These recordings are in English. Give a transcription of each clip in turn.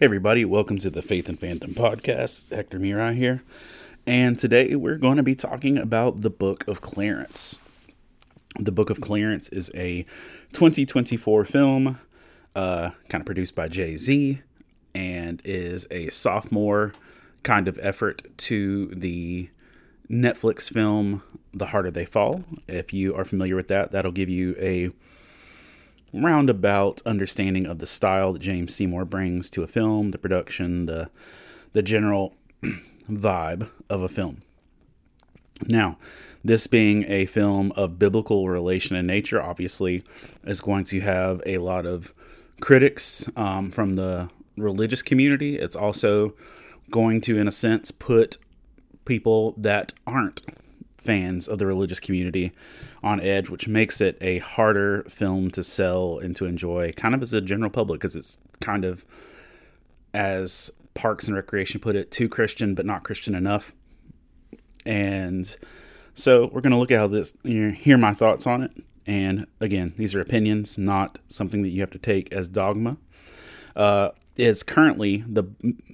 Hey everybody, welcome to the Faith and Fandom podcast. Hector Mirai here. And today we're going to be talking about the Book of Clarence. The Book of Clarence is a 2024 film, uh, kind of produced by Jay Z, and is a sophomore kind of effort to the Netflix film The Harder They Fall. If you are familiar with that, that'll give you a roundabout understanding of the style that James Samuel brings to a film, the production, the the general vibe of a film. Now, this being a film of biblical relation and nature, obviously, is going to have a lot of critics um, from the religious community. It's also going to, in a sense, put people that aren't fans of the religious community on edge, which makes it a harder film to sell and to enjoy, kind of as a general public, because it's kind of, as Parks and Recreation put it, too Christian but not Christian enough. And so we're going to look at how this, you know, hear my thoughts on it. And again, these are opinions, not something that you have to take as dogma. Uh, is currently the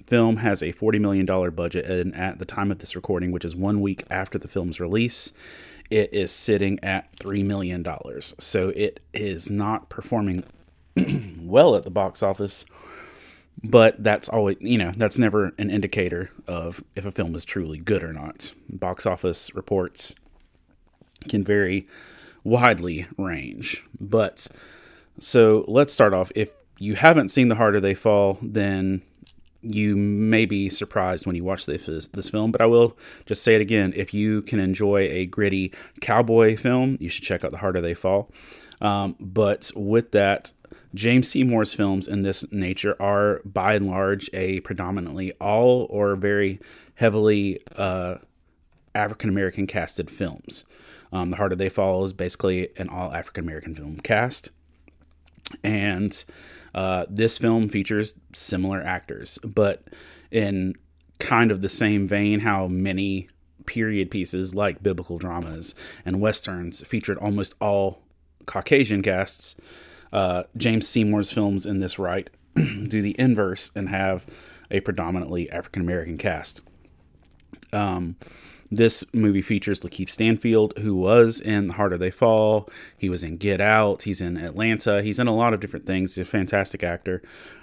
film has a $40 million budget, and at the time of this recording, which is one week after the film's release, it is sitting at $3 million. So it is not performing well at the box office, but that's always, you know, that's never an indicator of if a film is truly good or not. Box office reports can vary widely range. But so let's start off. If you haven't seen The Harder They Fall, then you may be surprised when you watch this, this film, but I will just say it again. If you can enjoy a gritty cowboy film, you should check out The Harder They Fall. Um, but with that, James Samuel's films in this nature are by and large a predominantly all or very heavily uh, African American casted films. Um, the Harder They Fall is basically an all African American film cast. And uh, this film features similar actors, but in kind of the same vein, how many period pieces like biblical dramas and westerns featured almost all Caucasian casts. Uh, James Samuel's films in this right do the inverse and have a predominantly African American cast. Um, this movie features Lakeith Stanfield, who was in Harder They Fall. He was in Get Out. He's in Atlanta. He's in a lot of different things. He's a fantastic actor.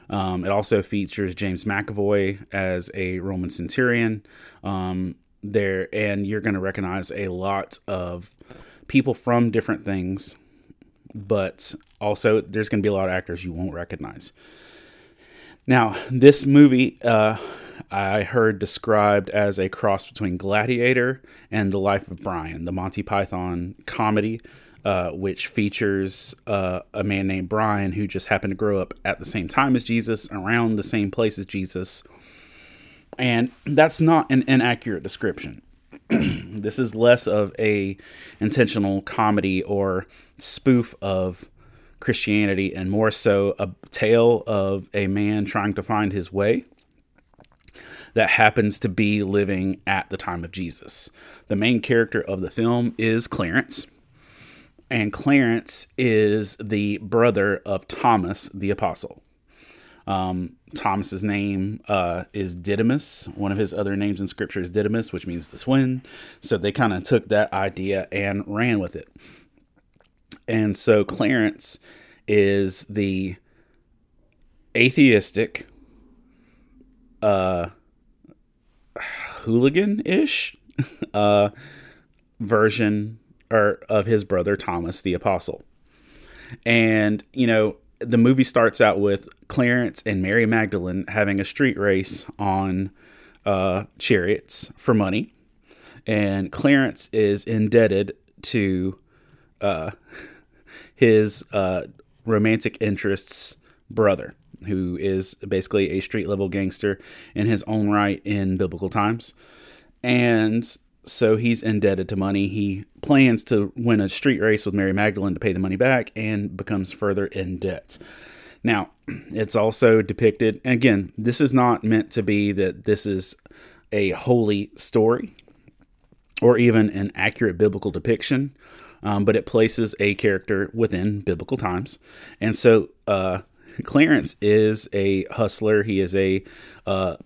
Um, it also features James McAvoy as a Roman centurion. Um, there, and you're going to recognize a lot of people from different things, but also there's going to be a lot of actors you won't recognize. Now, this movie. Uh, I heard described as a cross between Gladiator and The Life of Brian, the Monty Python comedy, uh, which features uh, a man named Brian who just happened to grow up at the same time as Jesus, around the same place as Jesus. And that's not an inaccurate description. this is less of a intentional comedy or spoof of Christianity and more so a tale of a man trying to find his way that happens to be living at the time of Jesus. The main character of the film is Clarence, and Clarence is the brother of Thomas the Apostle. Um, Thomas's name uh, is Didymus. One of his other names in Scripture is Didymus, which means the twin. So they kind of took that idea and ran with it. And so Clarence is the atheistic, uh, hooligan ish uh, version or of his brother Thomas the Apostle. And, you know, the movie starts out with Clarence and Mary Magdalene having a street race on uh, chariots for money. And Clarence is indebted to uh, his uh, romantic interest's brother who is basically a street level gangster in his own right in biblical times. And so he's indebted to money. He plans to win a street race with Mary Magdalene to pay the money back and becomes further in debt. Now, it's also depicted, again, this is not meant to be that this is a holy story or even an accurate biblical depiction, um, but it places a character within biblical times. And so, uh, Clarence is a hustler. He is a uh,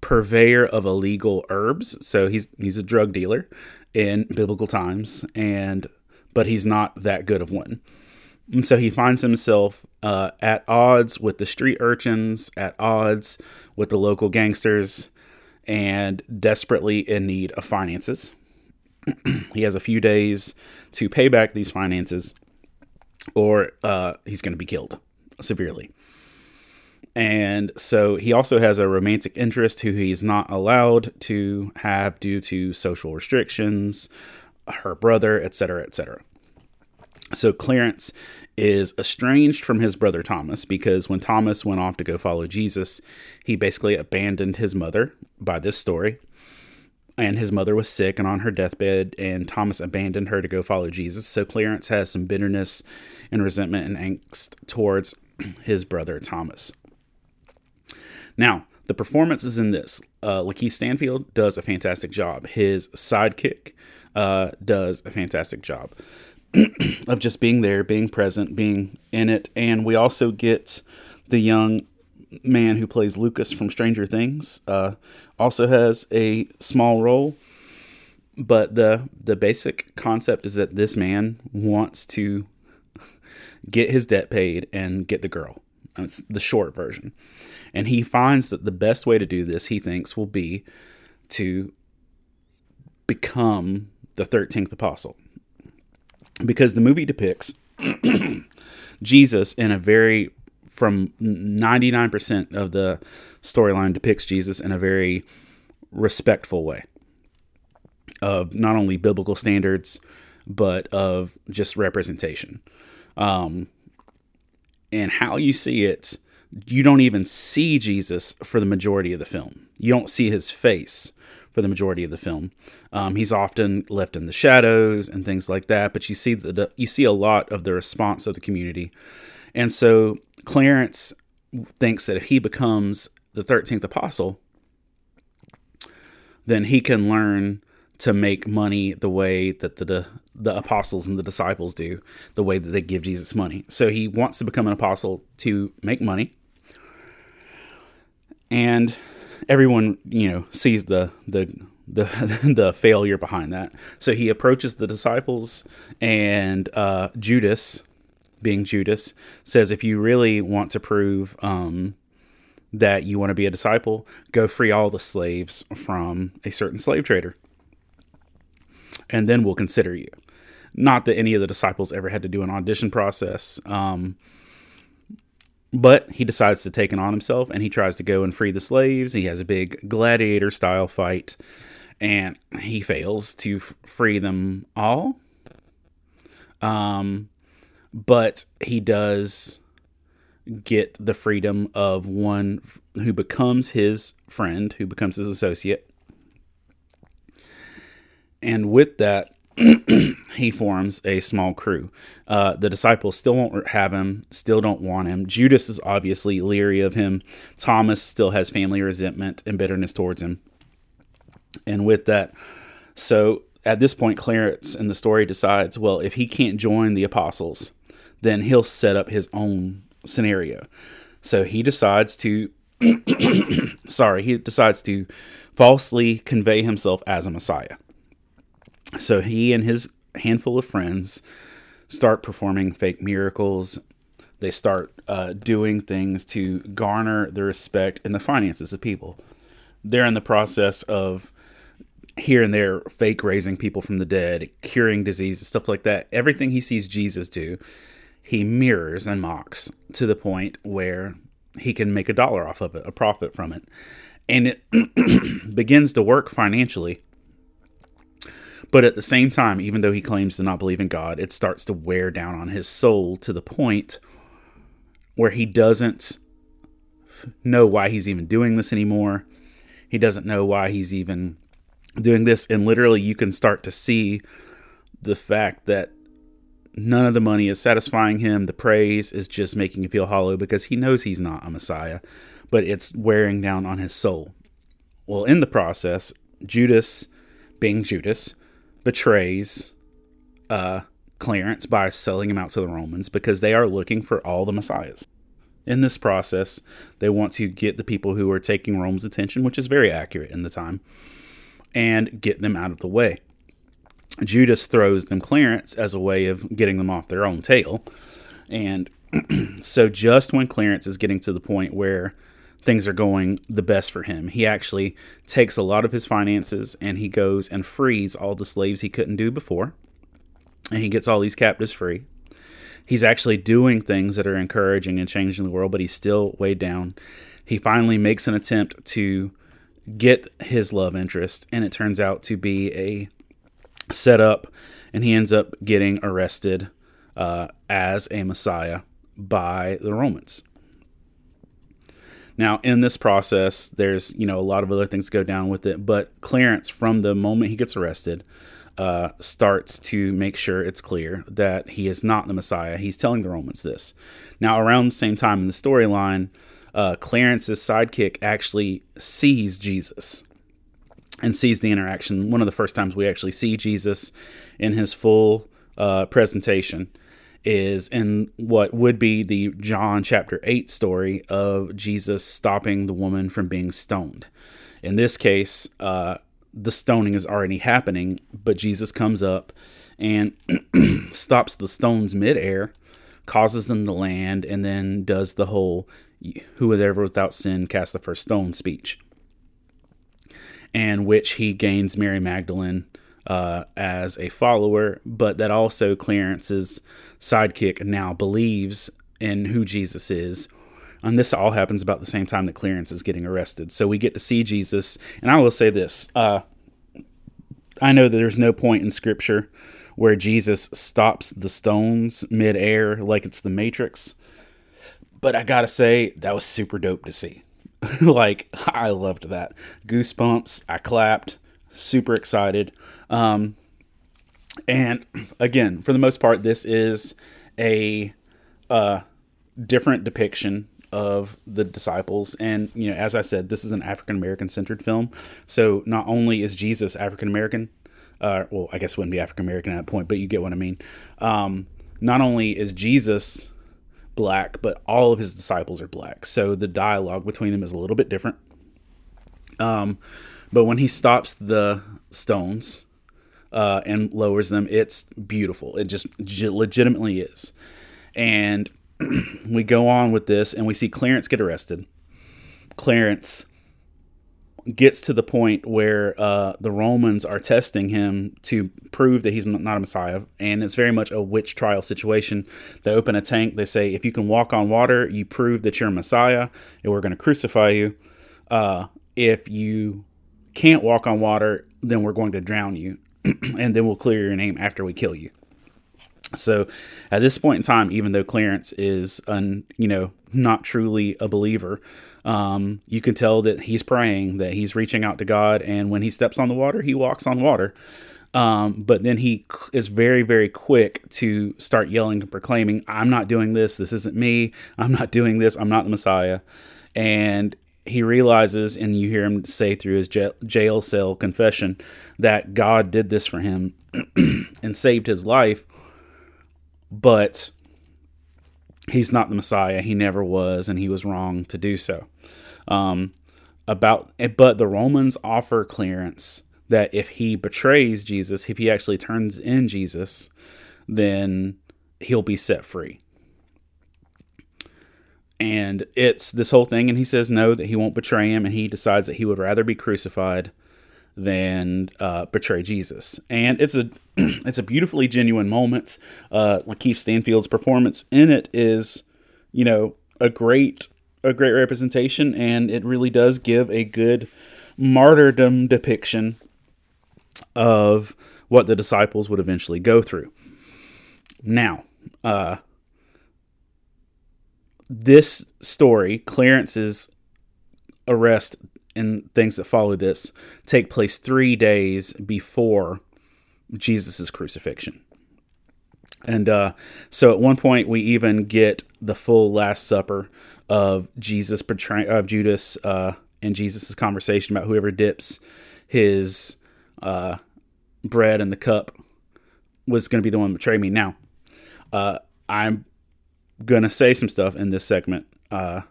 purveyor of illegal herbs. So he's he's a drug dealer in biblical times, and but he's not that good of one. And so he finds himself uh, at odds with the street urchins, at odds with the local gangsters, and desperately in need of finances. he has a few days to pay back these finances, or uh, he's going to be killed severely. And so he also has a romantic interest who he's not allowed to have due to social restrictions, her brother, etc., etc. So Clarence is estranged from his brother Thomas because when Thomas went off to go follow Jesus, he basically abandoned his mother by this story. And his mother was sick and on her deathbed, and Thomas abandoned her to go follow Jesus. So Clarence has some bitterness and resentment and angst towards his brother Thomas. Now, the performances in this, uh, Lakeith Stanfield does a fantastic job. His sidekick uh, does a fantastic job of just being there, being present, being in it. And we also get the young man who plays Lucas from Stranger Things, uh, also has a small role. But the the basic concept is that this man wants to get his debt paid and get the girl. It's the short version. And he finds that the best way to do this, he thinks, will be to become the 13th apostle. Because the movie depicts Jesus in a very, from 99% of the storyline, depicts Jesus in a very respectful way of not only biblical standards, but of just representation. Um, and how you see it you don't even see Jesus for the majority of the film. You don't see his face for the majority of the film. Um, he's often left in the shadows and things like that. But you see the you see a lot of the response of the community, and so Clarence thinks that if he becomes the thirteenth apostle, then he can learn to make money the way that the, the the apostles and the disciples do, the way that they give Jesus money. So he wants to become an apostle to make money and everyone you know sees the the the the failure behind that. So he approaches the disciples, and uh, Judas, being Judas, says, "If you really want to prove um, that you want to be a disciple, go free all the slaves from a certain slave trader, and then we'll consider you." Not that any of the disciples ever had to do an audition process. Um, but he decides to take it on himself and he tries to go and free the slaves. He has a big gladiator style fight and he fails to f- free them all. Um, but he does get the freedom of one who becomes his friend, who becomes his associate. And with that, he forms a small crew. Uh, the disciples still won't have him, still don't want him. Judas is obviously leery of him. Thomas still has family resentment and bitterness towards him. And with that, so at this point, Clarence in the story decides, well, if he can't join the apostles, then he'll set up his own scenario. So he decides to, sorry, he decides to falsely convey himself as a Messiah. So he and his handful of friends start performing fake miracles. They start uh, doing things to garner the respect and the finances of people. They're in the process of here and there fake raising people from the dead, curing diseases, stuff like that. Everything he sees Jesus do, he mirrors and mocks to the point where he can make a dollar off of it, a profit from it. And it begins to work financially but at the same time, even though he claims to not believe in God, it starts to wear down on his soul to the point where he doesn't know why he's even doing this anymore. He doesn't know why he's even doing this. And literally, you can start to see the fact that none of the money is satisfying him. The praise is just making him feel hollow because he knows he's not a Messiah, but it's wearing down on his soul. Well, in the process, Judas, being Judas, betrays uh, Clarence by selling him out to the Romans because they are looking for all the messiahs. in this process, they want to get the people who are taking Rome's attention, which is very accurate in the time, and get them out of the way. Judas throws them Clarence as a way of getting them off their own tail. And so, just when Clarence is getting to the point where things are going the best for him, he actually takes a lot of his finances and he goes and frees all the slaves he couldn't do before. And he gets all these captives free. He's actually doing things that are encouraging and changing the world, but he's still weighed down. He finally makes an attempt to get his love interest, and it turns out to be a setup, and he ends up getting arrested uh, as a Messiah by the Romans. Now, in this process, there's you know a lot of other things go down with it, but Clarence, from the moment he gets arrested, uh, starts to make sure it's clear that he is not the Messiah. He's telling the Romans this. Now, around the same time in the storyline, uh, Clarence's sidekick actually sees Jesus and sees the interaction. One of the first times we actually see Jesus in his full uh, presentation is in what would be the John chapter 8 story of Jesus stopping the woman from being stoned. In this case, uh, the stoning is already happening, but Jesus comes up and stops the stones midair, causes them to land, and then does the whole whoever without sin cast the first stone speech, and which he gains Mary Magdalene uh, as a follower, but that also Clarence's sidekick now believes in who Jesus is. And this all happens about the same time that Clarence is getting arrested. So we get to see Jesus. And I will say this uh, I know that there's no point in Scripture where Jesus stops the stones midair like it's the Matrix. But I gotta say, that was super dope to see. like, I loved that. Goosebumps. I clapped. Super excited. Um, and again, for the most part, this is a uh, different depiction of the disciples. And, you know, as I said, this is an African American centered film. So not only is Jesus African American, uh, well, I guess wouldn't be African American at that point, but you get what I mean. Um, not only is Jesus black, but all of his disciples are black. So the dialogue between them is a little bit different. Um, but when he stops the stones, uh, and lowers them. It's beautiful. It just legitimately is. And we go on with this, and we see Clarence get arrested. Clarence gets to the point where uh, the Romans are testing him to prove that he's not a Messiah, and it's very much a witch trial situation. They open a tank. They say, if you can walk on water, you prove that you're a Messiah, and we're going to crucify you. Uh, if you can't walk on water, then we're going to drown you. and then we'll clear your name after we kill you. So at this point in time, even though Clarence is, un, you know, not truly a believer, um, you can tell that he's praying, that he's reaching out to God, and when he steps on the water, he walks on water. Um, but then he is very, very quick to start yelling and proclaiming, I'm not doing this. This isn't me. I'm not doing this. I'm not the Messiah. And he realizes, and you hear him say through his jail cell confession, that God did this for him and saved his life, but he's not the Messiah. He never was, and he was wrong to do so. Um, about, but the Romans offer Clarence that if he betrays Jesus, if he actually turns in Jesus, then he'll be set free and it's this whole thing and he says no that he won't betray him and he decides that he would rather be crucified than uh, betray jesus. And it's a it's a beautifully genuine moment. Uh lakeith stanfield's performance in it is you know a great a great representation and it really does give a good martyrdom depiction of what the disciples would eventually go through. Now uh this story, Clarence's arrest and things that follow this, take place three days before Jesus' crucifixion. And uh, so at one point, we even get the full Last Supper of Jesus portraying of Judas uh, and Jesus' conversation about whoever dips his uh, bread in the cup was going to be the one to betray me. Now, uh, I'm gonna say some stuff in this segment uh,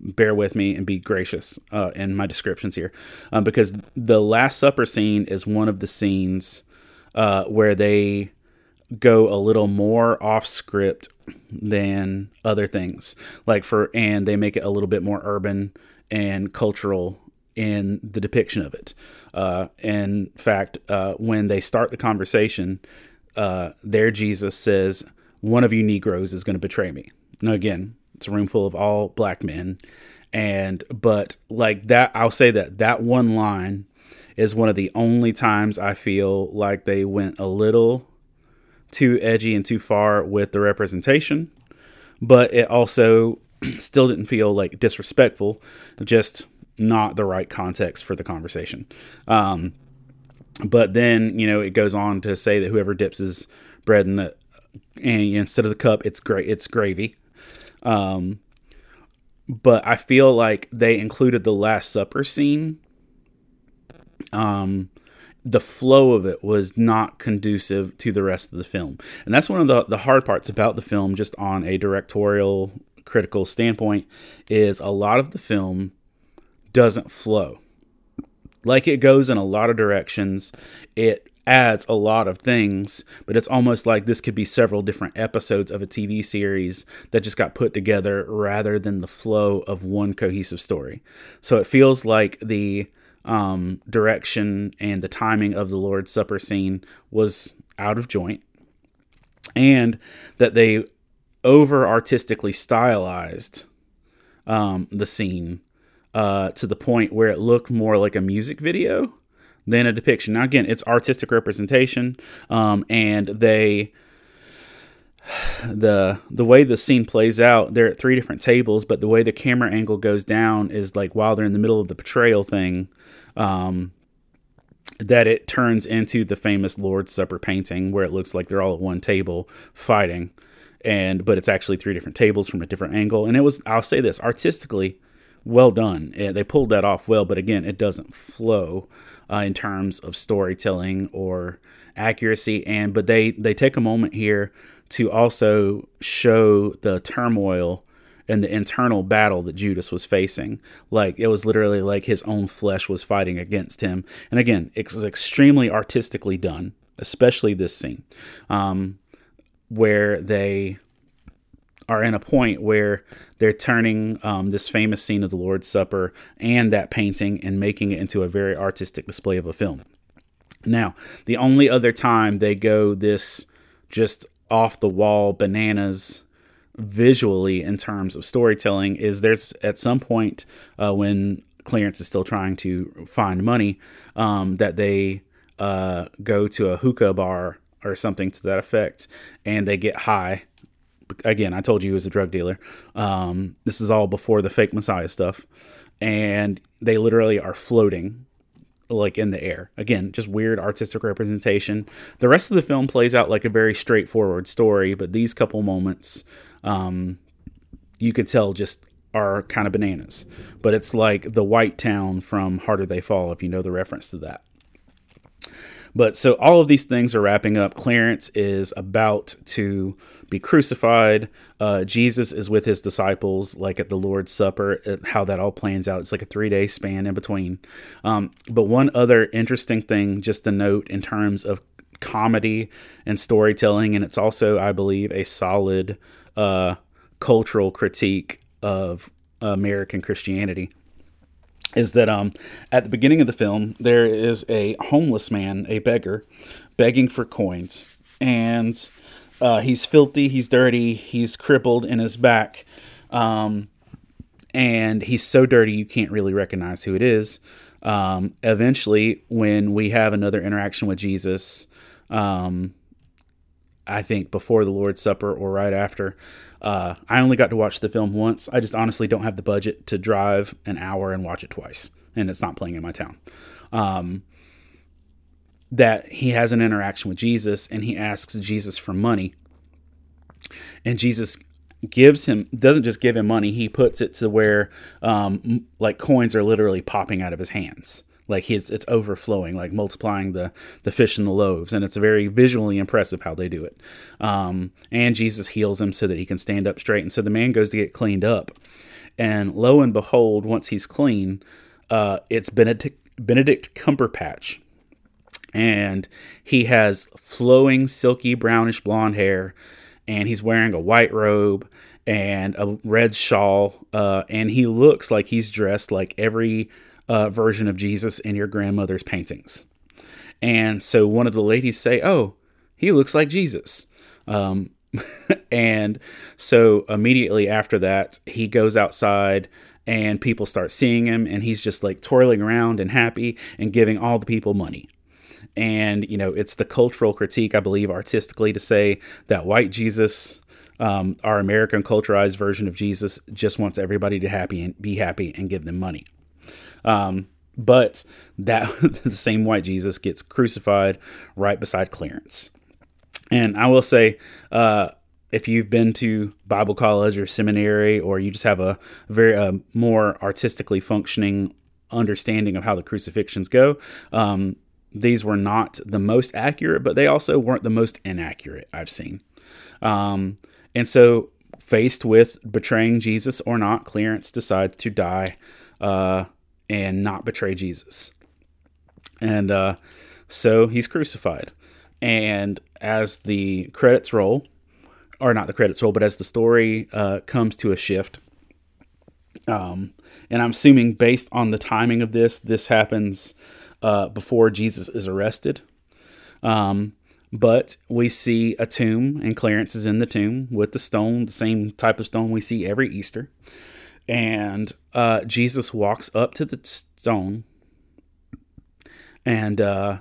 bear with me and be gracious uh, in my descriptions here, um, because the Last Supper scene is one of the scenes uh, where they go a little more off script than other things. Like for and they make it a little bit more urban and cultural in the depiction of it. Uh, in fact, uh, when they start the conversation, uh, there Jesus says, "One of you Negroes is going to betray me." Now, again, it's a room full of all black men, and but like that, I'll say that that one line is one of the only times I feel like they went a little too edgy and too far with the representation, but it also still didn't feel like disrespectful, just not the right context for the conversation. Um, but then you know it goes on to say that whoever dips his bread in the and instead of the cup, it's great, it's gravy. Um, but I feel like they included the Last Supper scene. Um, the flow of it was not conducive to the rest of the film. And that's one of the, the hard parts about the film, just on a directorial critical standpoint, is a lot of the film doesn't flow. Like it goes in a lot of directions. It adds a lot of things, but it's almost like this could be several different episodes of a TV series that just got put together rather than the flow of one cohesive story. So it feels like the um, direction and the timing of the Lord's Supper scene was out of joint, and that they over artistically stylized um, the scene uh, to the point where it looked more like a music video than a depiction. Now, again, it's artistic representation, um, and they the the way the scene plays out they're at three different tables but the way the camera angle goes down is like while they're in the middle of the betrayal thing um, that it turns into the famous Lord's Supper painting where it looks like they're all at one table fighting, and but it's actually three different tables from a different angle. And it was, I'll say this, artistically well done. They pulled that off well, but again, it doesn't flow uh, in terms of storytelling or accuracy. And but they they take a moment here to also show the turmoil and the internal battle that Judas was facing. Like it was literally like his own flesh was fighting against him. And again, it's extremely artistically done, especially this scene, um, where they are in a point where they're turning um, this famous scene of the Lord's Supper and that painting and making it into a very artistic display of a film. Now, the only other time they go this just off the wall bananas visually in terms of storytelling is there's at some point uh, when Clarence is still trying to find money um, that they uh, go to a hookah bar or something to that effect and they get high. Again, I told you he was a drug dealer. Um, this is all before the fake Messiah stuff. And they literally are floating like in the air. Again, just weird artistic representation. The rest of the film plays out like a very straightforward story, but these couple moments um, you could tell just are kind of bananas. But it's like the white town from Harder They Fall, if you know the reference to that. But so all of these things are wrapping up. Clarence is about to be crucified. Uh, Jesus is with his disciples, like at the Lord's Supper. How that all plans out. It's like a three day span in between. Um, but one other interesting thing, just to note in terms of comedy and storytelling, and it's also, I believe, a solid uh, cultural critique of American Christianity is that um, at the beginning of the film there is a homeless man, a beggar, begging for coins, and uh, he's filthy, he's dirty, he's crippled in his back, um, and he's so dirty you can't really recognize who it is. Um, eventually, when we have another interaction with Jesus, um, I think before the Lord's Supper or right after. Uh, I only got to watch the film once. I just honestly don't have the budget to drive an hour and watch it twice, and it's not playing in my town. Um, that he has an interaction with Jesus and he asks Jesus for money, and Jesus gives him doesn't just give him money he puts it to where um, like coins are literally popping out of his hands like his it's overflowing like multiplying the the fish and the loaves and it's very visually impressive how they do it. Um, and jesus heals him so that he can stand up straight and so the man goes to get cleaned up. And lo and behold once he's clean uh, it's benedict benedict cumberbatch. And he has flowing silky brownish blonde hair and he's wearing a white robe and a red shawl uh, and he looks like he's dressed like every uh, version of Jesus in your grandmother's paintings. And so one of the ladies say, "Oh, he looks like Jesus." Um, and so immediately after that, he goes outside and people start seeing him and he's just like twirling around and happy and giving all the people money. And you know, it's the cultural critique, I believe, artistically to say that white Jesus um, our American culturized version of Jesus just wants everybody to happy and be happy and give them money. Um, but that the same white Jesus gets crucified right beside Clarence. And I will say, uh, if you've been to Bible college or seminary, or you just have a very uh, more artistically functioning understanding of how the crucifixions go, um, these were not the most accurate, but they also weren't the most inaccurate I've seen. Um, and so, faced with betraying Jesus or not, Clarence decides to die uh, and not betray Jesus. And uh, so he's crucified. And as the credits roll, or not the credits roll, but as the story uh, comes to a shift, um, and I'm assuming based on the timing of this, this happens uh, before Jesus is arrested. Um, but we see a tomb, and Clarence is in the tomb with the stone, the same type of stone we see every Easter and uh, Jesus walks up to the stone. And uh,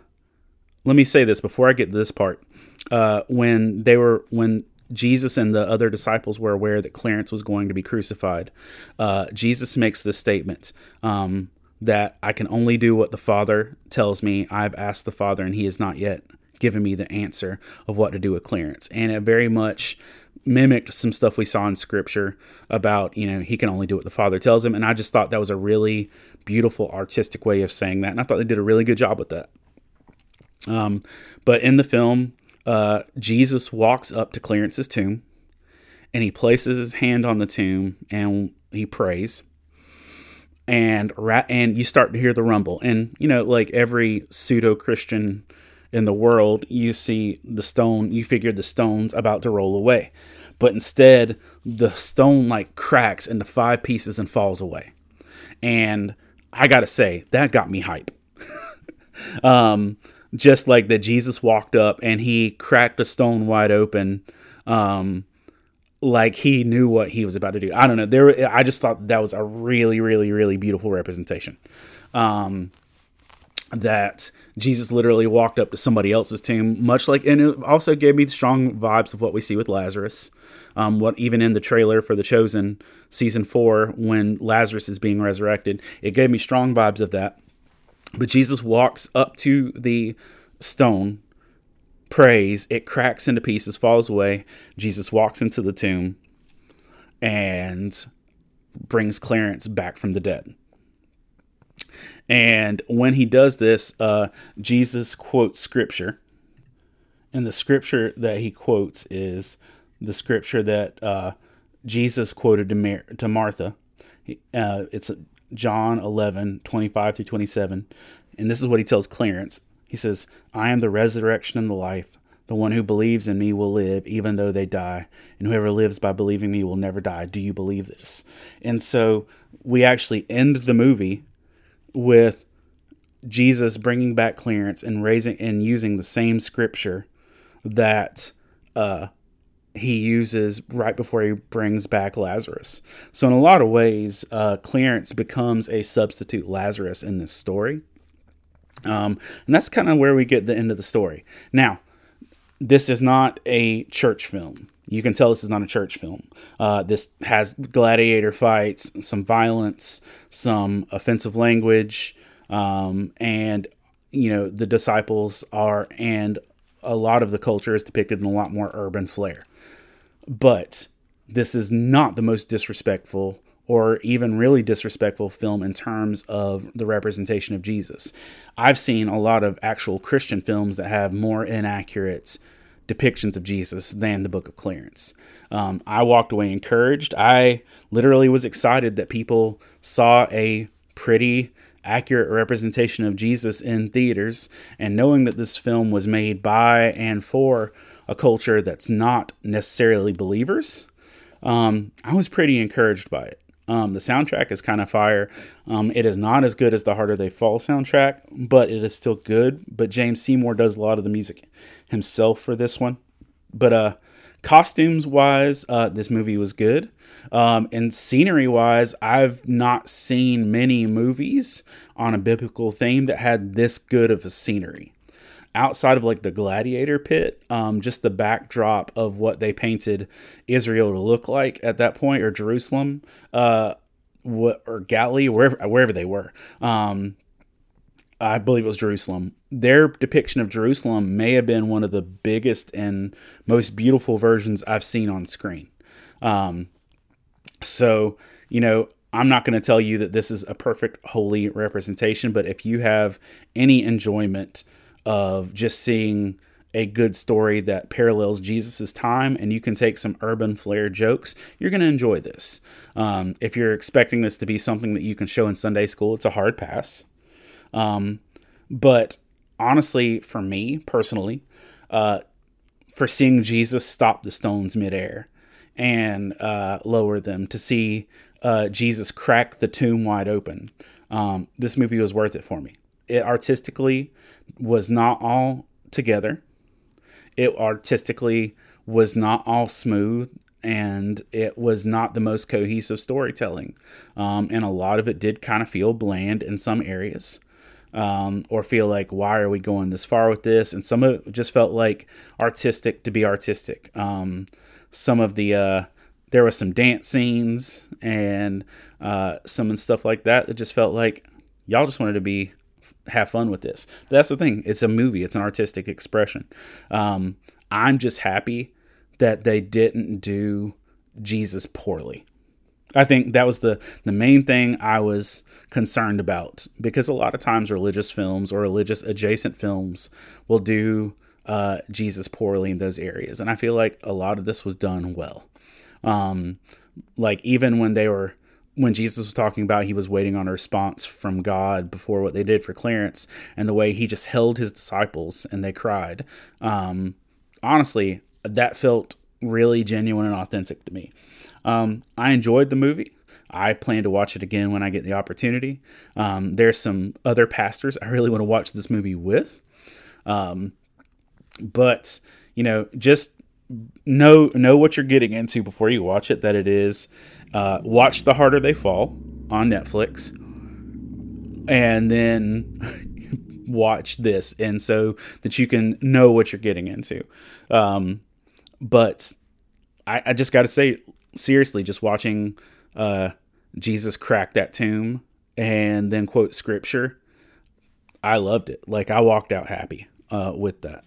let me say this before I get to this part. Uh, when they were when Jesus and the other disciples were aware that Clarence was going to be crucified, uh, Jesus makes this statement um, that I can only do what the Father tells me. I've asked the Father, and He has not yet given me the answer of what to do with Clarence. And it very much mimicked some stuff we saw in scripture about, you know, he can only do what the Father tells him. And I just thought that was a really beautiful artistic way of saying that. And I thought they did a really good job with that. Um, but in the film, uh, Jesus walks up to Clarence's tomb and he places his hand on the tomb and he prays. And ra- and you start to hear the rumble, and you know, like every pseudo Christian in the world, you see the stone, you figure the stone's about to roll away. But instead, the stone like cracks into five pieces and falls away. And I gotta say, that got me hype. um, just like that Jesus walked up and he cracked the stone wide open. Um, like he knew what he was about to do. I don't know. There, I just thought that was a really, really, really beautiful representation. Um, that Jesus literally walked up to somebody else's tomb, much like, and it also gave me strong vibes of what we see with Lazarus. Um, what even in the trailer for The Chosen season four, when Lazarus is being resurrected, it gave me strong vibes of that. But Jesus walks up to the stone, prays, it cracks into pieces, falls away. Jesus walks into the tomb and brings Clarence back from the dead. And when he does this, uh, Jesus quotes scripture. And the scripture that he quotes is the scripture that uh, Jesus quoted to, Mar- to Martha. Uh, it's John 11, 25 through 27. And this is what he tells Clarence. He says, I am the resurrection and the life. The one who believes in me will live even though they die, and whoever lives by believing me will never die. Do you believe this? And so we actually end the movie with Jesus bringing back Clarence and raising and using the same scripture that uh, he uses right before he brings back Lazarus. So in a lot of ways, uh, Clarence becomes a substitute Lazarus in this story, um, and that's kind of where we get the end of the story. Now, this is not a church film. You can tell this is not a church film. Uh, this has gladiator fights, some violence, some offensive language, um, and you know the disciples are, and a lot of the culture is depicted in a lot more urban flair. But this is not the most disrespectful or even really disrespectful film in terms of the representation of Jesus. I've seen a lot of actual Christian films that have more inaccurate depictions of Jesus than the Book of Clarence. Um, I walked away encouraged. I literally was excited that people saw a pretty accurate representation of Jesus in theaters, and knowing that this film was made by and for a culture that's not necessarily believers, um, I was pretty encouraged by it. Um, the soundtrack is kind of fire. Um, it is not as good as the Harder They Fall soundtrack, but it is still good. But James Samuel does a lot of the music himself for this one. But uh, costumes wise, uh, this movie was good. Um, and scenery wise, I've not seen many movies on a biblical theme that had this good of a scenery outside of like the gladiator pit um, just the backdrop of what they painted israel to look like at that point or jerusalem uh, or galilee wherever wherever they were. Um, i believe it was jerusalem. Their depiction of jerusalem may have been one of the biggest and most beautiful versions i've seen on screen. Um, so you know I'm not going to tell you that this is a perfect holy representation, but if you have any enjoyment of just seeing a good story that parallels Jesus' time and you can take some urban flair jokes, you're going to enjoy this. Um, if you're expecting this to be something that you can show in Sunday school, it's a hard pass. Um, but honestly, for me personally, uh, for seeing Jesus stop the stones midair and uh, lower them, to see uh, Jesus crack the tomb wide open, um, this movie was worth it for me. It artistically was not all together. It artistically was not all smooth and it was not the most cohesive storytelling. Um, and a lot of it did kind of feel bland in some areas. Um, or feel like why are we going this far with this and some of it just felt like artistic to be artistic um, some of the uh, there was some dance scenes and uh, some and stuff like that that just felt like y'all just wanted to be have fun with this. But that's the thing. It's a movie. It's an artistic expression. Um, I'm just happy that they didn't do Jesus poorly. I think that was the the main thing I was concerned about because a lot of times religious films or religious adjacent films will do uh, Jesus poorly in those areas, and I feel like a lot of this was done well. Um, like even when they were when Jesus was talking about he was waiting on a response from God before what they did for Clarence, and the way he just held his disciples and they cried. Um, honestly, that felt really genuine and authentic to me. Um, I enjoyed the movie. I plan to watch it again when I get the opportunity. Um, there's some other pastors I really want to watch this movie with. Um, but you know, just know know what you're getting into before you watch it. That it is uh, watch The Harder They Fall on Netflix, and then watch this, and so that you can know what you're getting into. Um, but I, I just got to say, seriously, just watching uh, Jesus crack that tomb and then quote scripture, I loved it. Like I walked out happy uh, with that.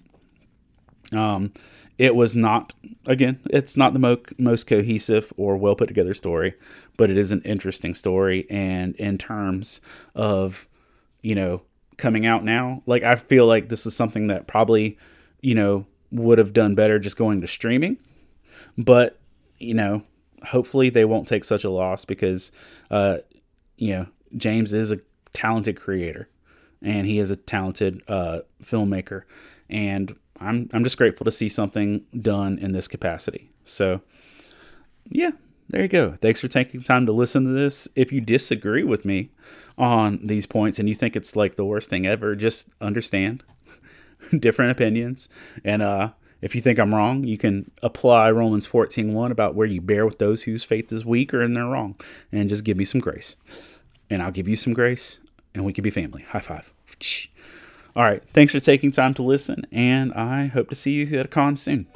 Um, it was not, again, it's not the mo- most cohesive or well put together story, but it is an interesting story. And in terms of, you know, coming out now, like I feel like this is something that probably, you know, would have done better just going to streaming. But, you know, hopefully they won't take such a loss because, uh, you know, James is a talented creator and he is a talented uh, filmmaker. And I'm I'm just grateful to see something done in this capacity. So, yeah, there you go. Thanks for taking time to listen to this. If you disagree with me on these points and you think it's like the worst thing ever, just understand different opinions. And uh, if you think I'm wrong, you can apply Romans 14:1 about where you bear with those whose faith is weaker and they're wrong, and just give me some grace, and I'll give you some grace, and we can be family. High five. All right. Thanks for taking time to listen, and I hope to see you at a con soon.